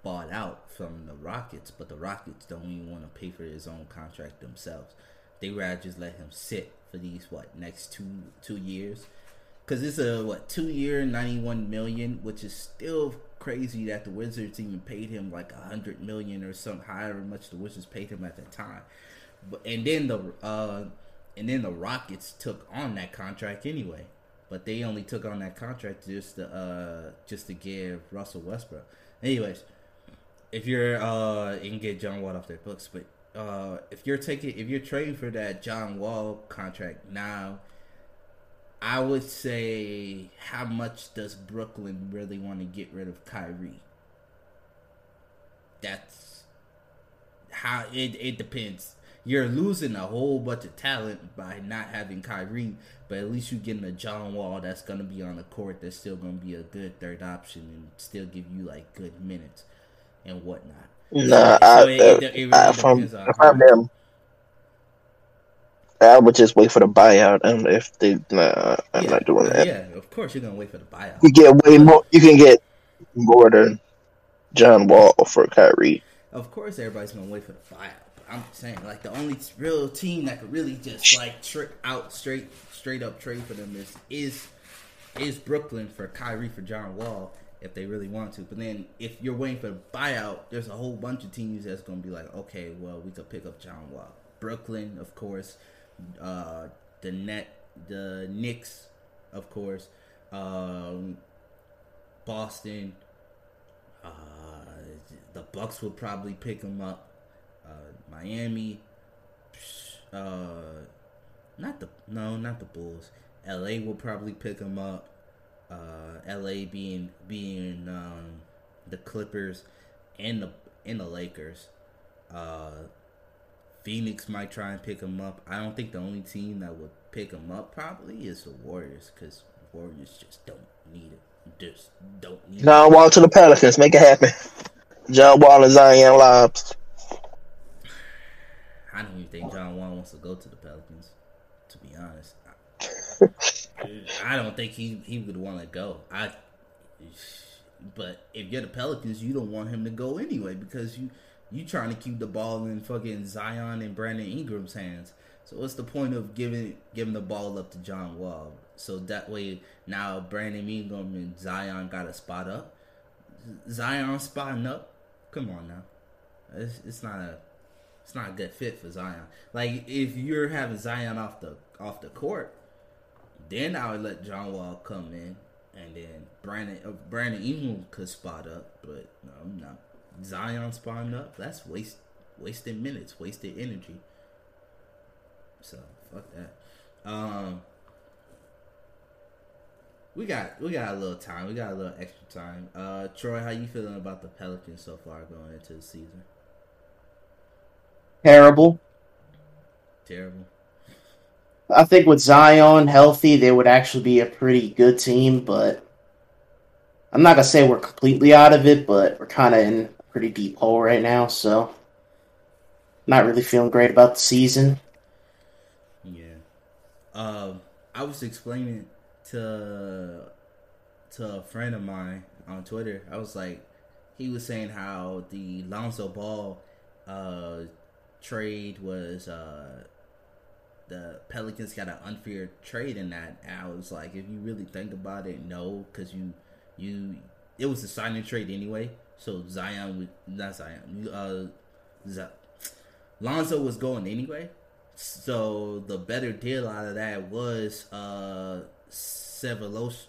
A: bought out from the Rockets, but the Rockets don't even want to pay for his own contract themselves. They rather just let him sit for these what next two two years, because it's a what two year ninety one million, which is still crazy that the Wizards even paid him like a hundred million or something, however much the Wizards paid him at the time. But and then the uh, and then the Rockets took on that contract anyway, but they only took on that contract just to uh, just to give Russell Westbrook. Anyways, if you're uh, you can get John Wall off their books, but uh, if you're taking if you're trading for that John Wall contract now, I would say how much does Brooklyn really want to get rid of Kyrie? That's how it it depends. You're losing a whole bunch of talent by not having Kyrie, but at least you're getting a John Wall that's gonna be on the court that's still gonna be a good third option and still give you like good minutes and whatnot.
C: Nah,
A: So
C: I,
A: it- it- it really
C: I, from if I'm them, I would just wait for the buyout, and if they, nah, I'm
A: Yeah,
C: not doing that.
A: Yeah, of course you're gonna wait for the buyout.
C: You get way more. You can get more than John Wall for Kyrie.
A: Of course, everybody's gonna wait for the buyout. I'm saying, like the only real team that could really just like trick out straight, straight up trade for them is is is Brooklyn for Kyrie for John Wall if they really want to. But then if you're waiting for the buyout, there's a whole bunch of teams that's gonna be like, okay, well we could pick up John Wall. Brooklyn, of course, uh, the net, the Knicks, of course, um, Boston. Uh, the Bucks would probably pick him up. Miami, uh, not the no, not the Bulls. L.A. will probably pick him up. Uh, L.A. being being um, the Clippers and the and the Lakers. Uh, Phoenix might try and pick him up. I don't think the only team that would pick him up probably is the Warriors because Warriors just don't need it. Just don't need.
C: John Wall to the Pelicans, make it happen. John Wall and Zion Lobs.
A: I don't even think John Wall wants to go to the Pelicans. To be honest, I, I don't think he he would want to go. I, but if you're the Pelicans, you don't want him to go anyway because you you trying to keep the ball in fucking Zion and Brandon Ingram's hands. So what's the point of giving giving the ball up to John Wall? So that way now Brandon Ingram and Zion got a spot up. Zion spotting up. Come on now, it's, it's not a it's not a good fit for Zion. Like if you're having Zion off the off the court, then I would let John Wall come in, and then Brandon uh, Brandon Ingram could spot up. But no, no, Zion spotting up. That's waste wasted minutes, wasted energy. So fuck that. Um, we got we got a little time. We got a little extra time. Uh, Troy, how you feeling about the Pelicans so far going into the season?
D: Terrible.
A: Terrible.
D: I think with Zion healthy, they would actually be a pretty good team, but I'm not gonna say we're completely out of it, but we're kind of in a pretty deep hole right now, so not really feeling great about the season.
A: Yeah. Um, I was explaining to to a friend of mine on Twitter. I was like, he was saying how the Lonzo Ball uh, trade was uh, the Pelicans got an unfair trade in that. I was like, if you really think about it, no, because you you it was a signing trade anyway. So Zion, would not Zion, uh, Z- Lonzo was going anyway. So the better deal out of that was uh Sevalosha,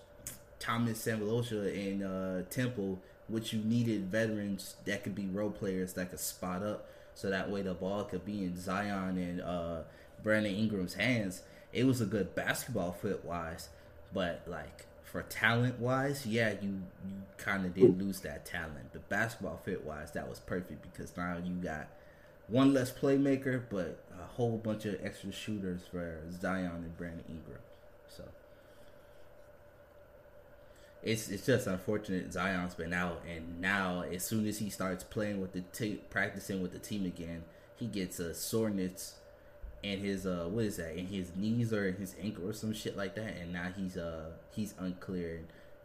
A: Thomas Sevalosha and uh Temple, which you needed veterans that could be role players that could spot up, so that way the ball could be in Zion and uh Brandon Ingram's hands. It was a good basketball fit wise, but like for talent wise, yeah, you you kind of did lose that talent. But basketball fit wise, that was perfect because now you got one less playmaker, but a whole bunch of extra shooters for Zion and Brandon Ingram. So it's it's just unfortunate Zion's been out, and now as soon as he starts playing with the team, practicing with the team again, he gets a soreness in his uh what is that in his knees or his ankle or some shit like that, and now he's uh he's unclear.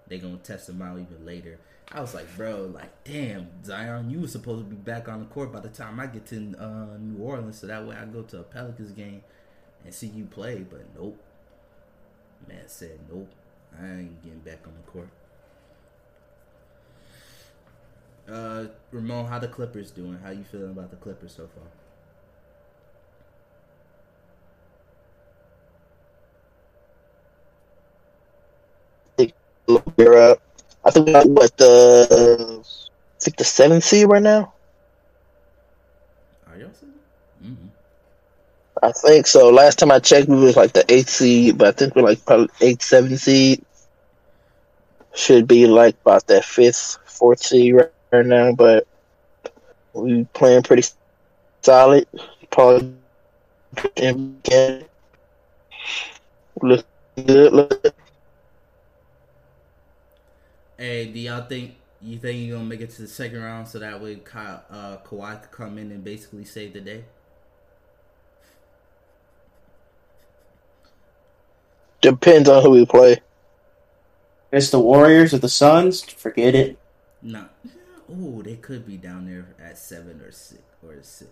A: they gonna test him out even later. I was like, bro, like, damn, Zion, you were supposed to be back on the court by the time I get to uh, New Orleans, so that way I go to a Pelicans game and see you play. But nope, man said nope, I ain't getting back on the court. Uh, Ramon, how the Clippers doing? How you feeling about the Clippers so far?
C: We're up. I think we're what the I think the seventh seed right now.
A: Are y'all seeing? Mm-hmm.
C: I think so. Last time I checked, we was like the eighth seed, but I think we're like probably eighth, seventh seed. Should be like about that fifth, fourth seed right, right now, but we playing pretty solid. Probably look good. Look
A: Hey, do y'all think you think you're gonna make it to the second round so that way Ka- uh, Kawhi could come in and basically save the day?
C: Depends on who we play.
D: It's the Warriors or the Suns. Forget it.
A: No. Oh, they could be down there at seven or six or six.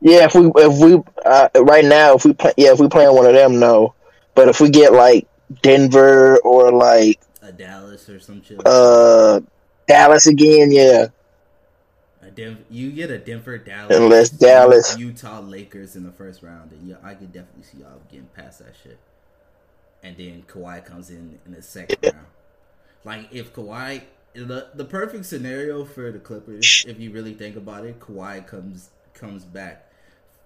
C: Yeah, if we if we uh, right now if we play yeah if we play on one of them no, but if we get like Denver or like
A: A Dallas or some shit.
C: uh Dallas again, yeah,
A: A Denver, you get a Denver, Dallas,
C: Unless Dallas-
A: Utah, Lakers in the first round, and yeah, I could definitely see y'all getting past that shit. And then Kawhi comes in in the second round. Like if Kawhi, the the perfect scenario for the Clippers, if you really think about it, Kawhi comes comes back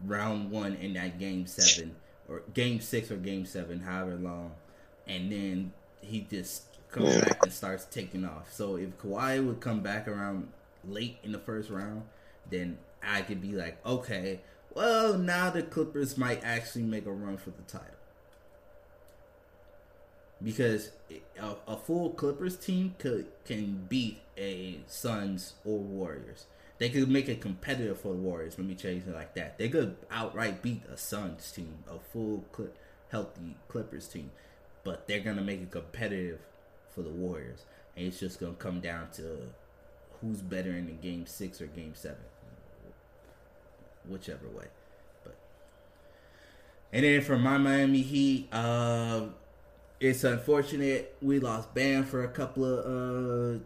A: round one in that game seven or game six or game seven, however long, and then he just comes back and starts taking off. So if Kawhi would come back around late in the first round, then I could be like, okay, well now the Clippers might actually make a run for the title because a, a full Clippers team could can beat a Suns or Warriors. They could make it competitive for the Warriors. Let me change it like that. They could outright beat a Suns team, a full healthy Clippers team, but they're gonna make it competitive for the Warriors, and it's just gonna come down to who's better in the game six or game seven, whichever way. But and then for my Miami Heat, uh, it's unfortunate we lost Bam for a couple of uh,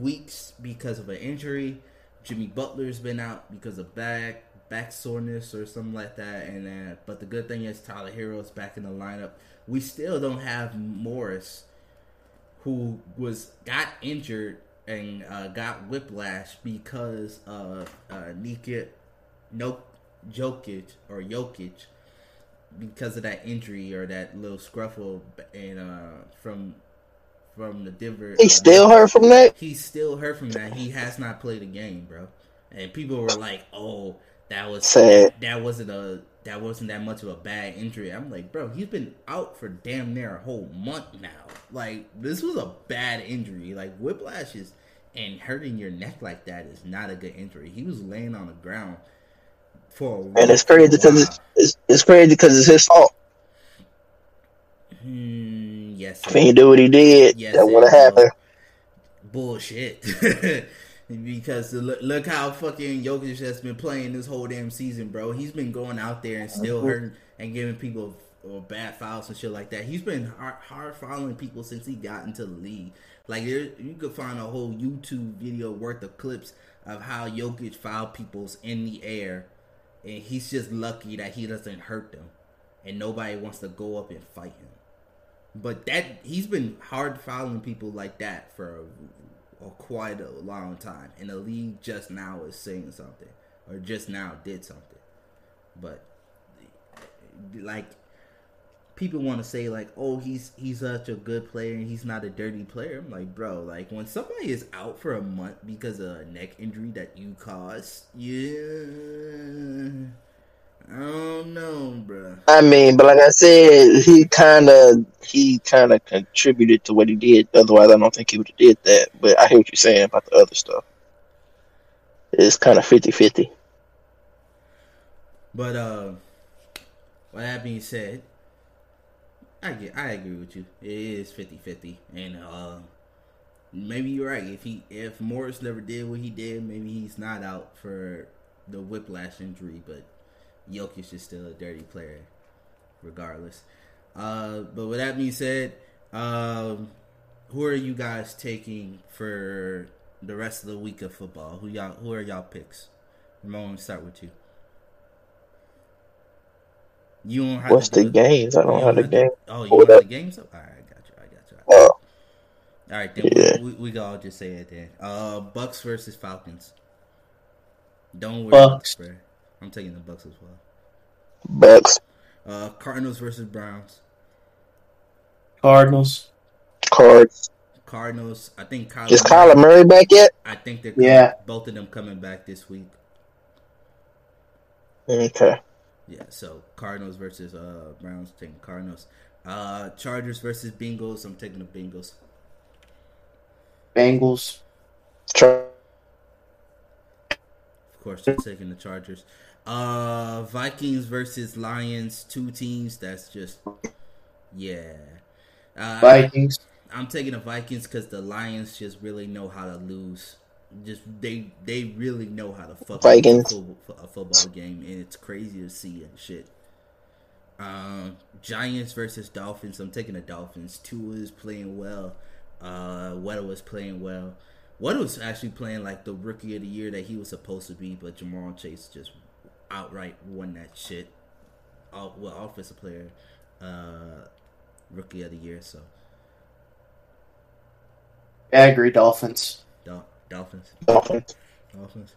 A: weeks because of an injury. Jimmy Butler's been out because of back back soreness or something like that, and uh, but the good thing is Tyler Herro's back in the lineup. We still don't have Morris, who was got injured and uh, got whiplash because of uh, Nika no Jokic or Jokic because of that injury or that little scruffle and uh from from the Denver.
C: he
A: uh,
C: still hurt from that.
A: He still hurt from that. He has not played a game, bro. And people were like, "Oh, that was
C: Sad.
A: that wasn't a that wasn't that much of a bad injury." I'm like, bro, he's been out for damn near a whole month now. Like this was a bad injury. Like whiplash is and hurting your neck like that is not a good injury. He was laying on the ground for a while.
C: And it's crazy because it's, it's, it's crazy because it's his fault.
A: Hmm, yes.
C: If he do what he did,
A: Yes,
C: that would have happened.
A: bullshit. because look, look how fucking Jokic has been playing this whole damn season, bro. He's been going out there and still hurting and giving people uh, bad fouls and shit like that. He's been hard, hard fouling people since he got into the league. Like there, you could find a whole YouTube video worth of clips of how Jokic fouled people's in the air, and he's just lucky that he doesn't hurt them, and nobody wants to go up and fight him. But that he's been hard fouling people like that for a, a quite a long time, and the league just now is saying something, or just now did something. But like people want to say like, oh, he's he's such a good player and he's not a dirty player. I'm like, bro, like when somebody is out for a month because of a neck injury that you caused, yeah. I don't know, bro.
C: I mean, but like I said, he kind of he kind of contributed to what he did. Otherwise, I don't think he would have did that. But I hear what you're saying about the other stuff. It's kind of 50-50.
A: But uh, with that being said, I get, I agree with you. It is 50-50. and uh, maybe you're right. If he, if Morris never did what he did, maybe he's not out for the whiplash injury. But Jokic is still a dirty player, regardless. Uh, but with that being said, um, who are you guys taking for the rest of the week of football? Who y'all? Who are y'all picks? Ramon, start with you. You don't have
C: What's
A: to
C: the
A: do it.
C: games? I don't
A: You
C: have the
A: to-
C: game.
A: Oh, you
C: Hold
A: don't have the games up? All right, I got you. I got you. I got
C: Oh,
A: you. All right, then
C: Yeah.
A: we, we, we all just say it then. Uh, Bucs versus Falcons. Don't worry,
D: Bucs.
A: bro. I'm taking the Bucs as well.
C: Bucs,
A: Uh, Cardinals versus Browns.
D: Cardinals.
C: Cards.
A: Cardinals. I think Kyler.
C: Is Kyler Murray back yet?
A: I think they're
D: Yeah.
A: both of them coming back this week.
C: Okay.
A: Yeah, so Cardinals versus uh Browns taking Cardinals. Uh Chargers versus Bengals. I'm taking the Bengals.
D: Bengals.
C: Try-
A: Of course, I'm taking the Chargers. Uh Vikings versus Lions. Two teams. That's just yeah. Uh,
D: Vikings.
A: I'm taking the Vikings because the Lions just really know how to lose. Just they they really know how to fuck
C: Vikings.
A: a football game, and it's crazy to see and shit. Um, Giants versus Dolphins. I'm taking the Dolphins. Tua is playing well. Uh, Waddle was playing well. Waddle was actually playing like the rookie of the year that he was supposed to be, but Ja'Marr Chase just outright won that shit. Oh, well, offensive player, uh, rookie of the year. So
D: I agree. Dolphins.
A: Dol- Dolphins.
C: Dolphins.
A: Dolphins.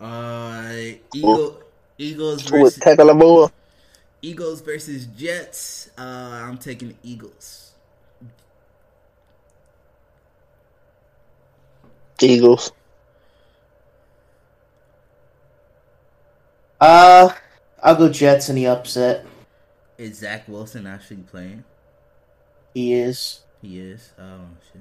A: Uh, Eagle, Eagles
C: With
A: versus
C: Tagovailoa.
A: Eagles versus Jets. Uh, I'm taking the Eagles.
C: Eagles.
D: Uh, I'll go Jets in the upset.
A: Is Zach Wilson actually playing?
D: He is.
A: He is. Oh shit.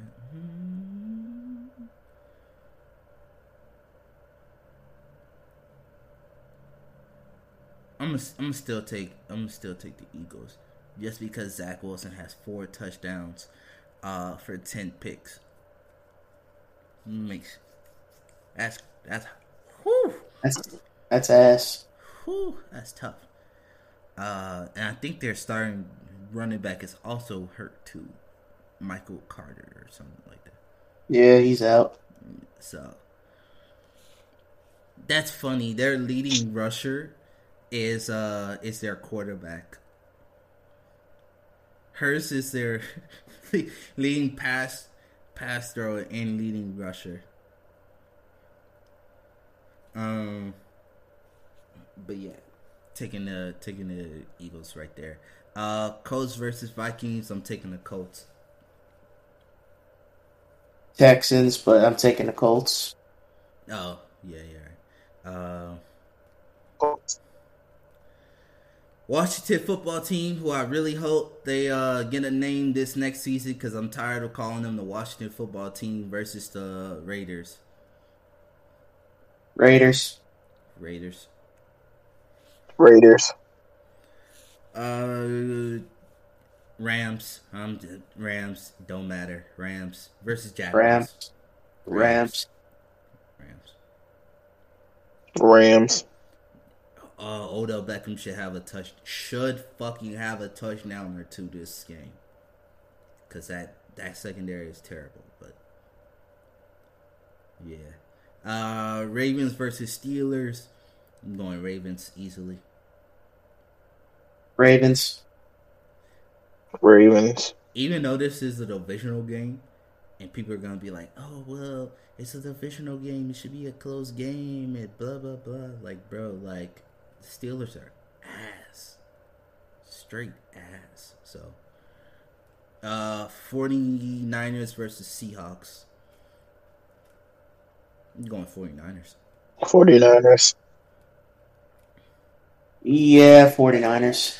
A: I'm gonna, I'm gonna still take I'm gonna still take the Eagles just because Zach Wilson has four touchdowns uh for ten picks. Makes that's that's whew,
D: That's that's ass.
A: whew, that's tough. Uh, and I think their starting running back is also hurt too, Michael Carter or something like that.
D: Yeah, he's out.
A: So that's funny. Their leading rusher is uh is their quarterback. Hers is their leading pass pass thrower and leading rusher. Um but yeah, taking the taking the Eagles right there. Uh Colts versus Vikings, I'm taking the Colts.
D: Texans, but I'm taking the Colts.
A: Oh, yeah, yeah. Uh Washington football team, who I really hope they uh, get a name this next season because I'm tired of calling them the Washington football team versus the Raiders.
D: Raiders.
A: Raiders.
C: Raiders.
A: Uh, Rams. Um, Rams don't matter. Rams versus Jaguars.
D: Rams. Rams.
A: Rams.
C: Rams.
A: Uh, Odell Beckham should have a touch. Should fucking have a touchdown or two this game. Cause that that secondary is terrible. But yeah. Uh, Ravens versus Steelers. I'm going Ravens easily.
D: Ravens.
C: Ravens.
A: Even though this is a divisional game, and people are gonna be like, "Oh well, it's a divisional game. It should be a close game." And blah blah blah. Like, bro, like the Steelers are ass, straight ass. So, uh, 49ers versus Seahawks. I'm going 49ers.
C: 49ers.
D: Yeah, 49ers.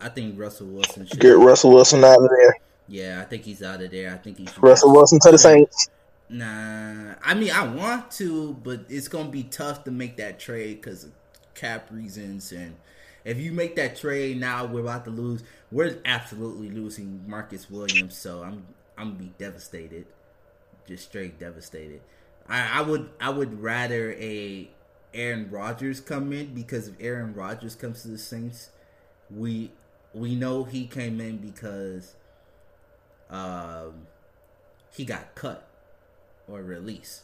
A: I think Russell Wilson should.
C: Get Russell Wilson out of there.
A: Yeah, I think he's out of there. I think he should.
C: Russell Wilson to the Saints.
A: Nah, I mean I want to, but it's gonna be tough to make that trade because of cap reasons and If you make that trade now, we're about to lose. We're absolutely losing Marcus Williams, so I'm I'm gonna be devastated, just straight devastated. I, I would I would rather a Aaron Rodgers come in because if Aaron Rodgers comes to the Saints, we we know he came in because um he got cut or released.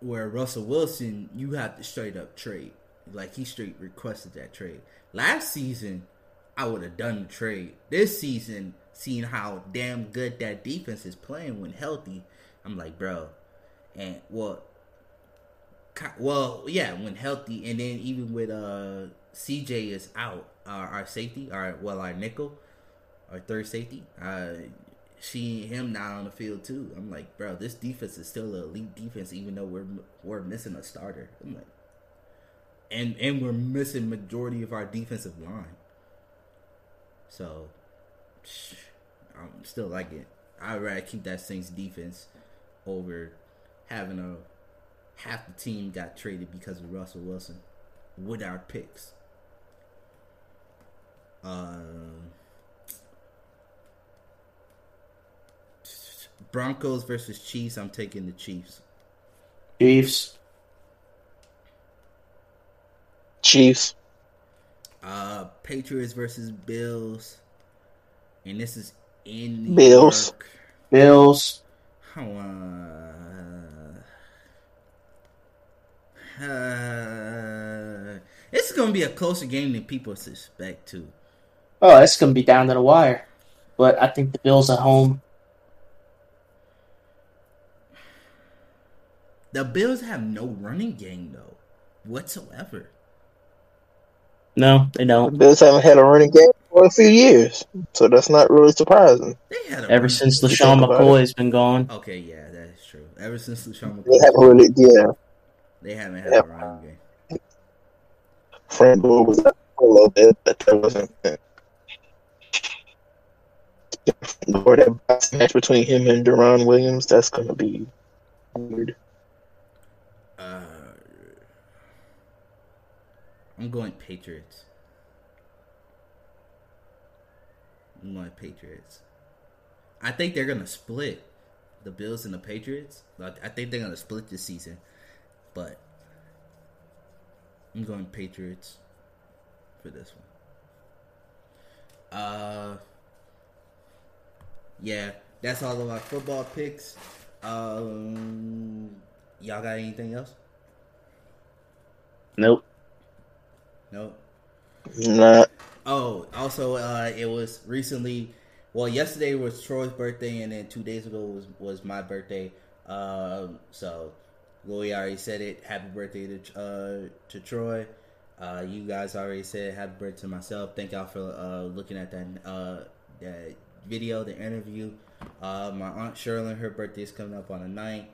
A: Where Russell Wilson, you have to straight up trade. Like he straight requested that trade. Last season, I would have done the trade. This season, seeing how damn good that defense is playing when healthy, I'm like, bro. And well, well, yeah, when healthy, and then even with uh CJ is out, our, our safety, our well, our nickel, our third safety, uh, seeing him not on the field too. I'm like, bro, this defense is still an elite defense, even though we're we're missing a starter. I'm like, and and we're missing majority of our defensive line. So, I'm still like it. I'd rather keep that Saints defense over having a half the team got traded because of Russell Wilson with our picks. Um, Broncos versus Chiefs. I'm taking the Chiefs.
D: Chiefs.
C: Chiefs.
A: Uh, Patriots versus Bills, and this is in New
C: Bills.
A: York.
D: Bills.
A: Uh, uh, this is gonna be a closer game than people suspect too.
D: Oh, it's gonna be down to the wire. But I think the Bills at home.
A: The Bills have no running game though, whatsoever.
D: No, they
C: The
D: don't.
C: The Bills haven't had a running game for a few years, so that's not really surprising.
A: They had a
D: Ever since
C: You LeSean
D: McCoy has been gone.
A: Okay, yeah, that's true. Ever since LaShawn
C: They haven't
A: McCoy,
C: really, yeah.
A: they haven't had
C: Yeah.
A: a running game.
C: Frank Gore was a little bit, but that wasn't. Or that boxing match between him and Deron Williams, that's gonna be weird.
A: Uh, I'm going Patriots. I'm going Patriots. I think they're gonna split the Bills and the Patriots. I think they're gonna split this season, but I'm going Patriots for this one. Uh, yeah, that's all of our football picks. Um, y'all got anything else?
D: Nope.
A: Nope.
C: Not
A: Oh, also, uh, it was recently. Well, yesterday was Troy's birthday, and then two days ago was was my birthday. Um, so, Louis already said it. Happy birthday to uh, to Troy. Uh, you guys already said happy birthday to myself. Thank y'all for uh, looking at that uh, that video, the interview. Uh, my aunt Sherlyn, her birthday is coming up on the 9th.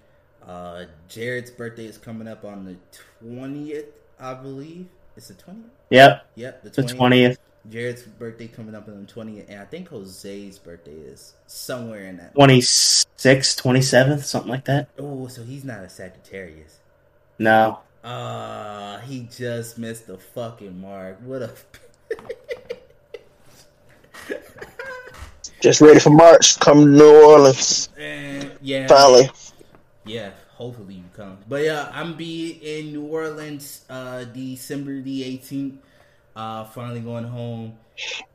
A: Uh, Jared's birthday is coming up on the twentieth, I believe. It's the twentieth.
D: Yep.
A: Yep,
D: The twentieth.
A: Jared's birthday coming up on the 20th, and I think Jose's birthday is somewhere in that.
D: 26th, 27th, something like that.
A: Oh, so he's not a Sagittarius.
D: No.
A: Uh, he just missed the fucking mark. What a.
C: just ready for March. Come to New Orleans
A: and, yeah.
C: finally.
A: Yeah, hopefully you come. But yeah, I'm be in New Orleans uh December the 18th. Uh finally going home.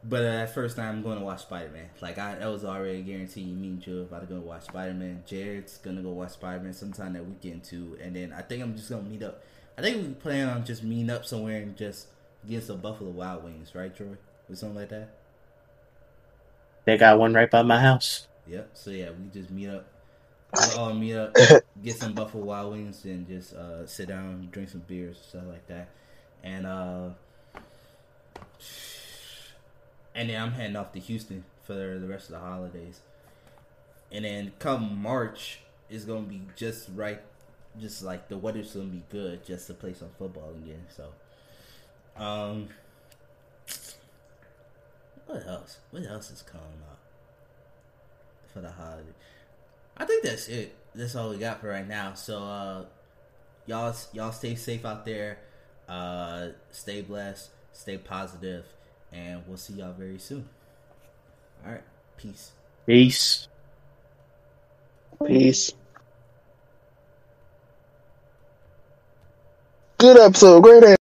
A: But uh, first time I'm going to watch Spider Man. Like I that was already a guarantee. Me and Joe about to go watch Spider Man. Jared's gonna go watch Spider Man sometime that weekend too. And then I think I'm just gonna meet up. I think we plan on just meeting up somewhere and just get some Buffalo Wild Wings, right, Troy? Or something like that.
D: They got one right by my house.
A: Yep. So yeah, we just meet up. We all meet up, get some Buffalo Wild Wings, and just uh, sit down, drink some beers, stuff like that. And uh, and then I'm heading off to Houston for the rest of the holidays. And then come March is gonna be just right, just like the weather's gonna be good, just to play some football again. So, um, what else? What else is coming up for the holiday? I think that's it. That's all we got for right now. So uh, y'all y'all stay safe out there. Uh, stay blessed, stay positive, and we'll see y'all very soon. All right. Peace.
D: Peace.
C: Peace. Good episode. Great.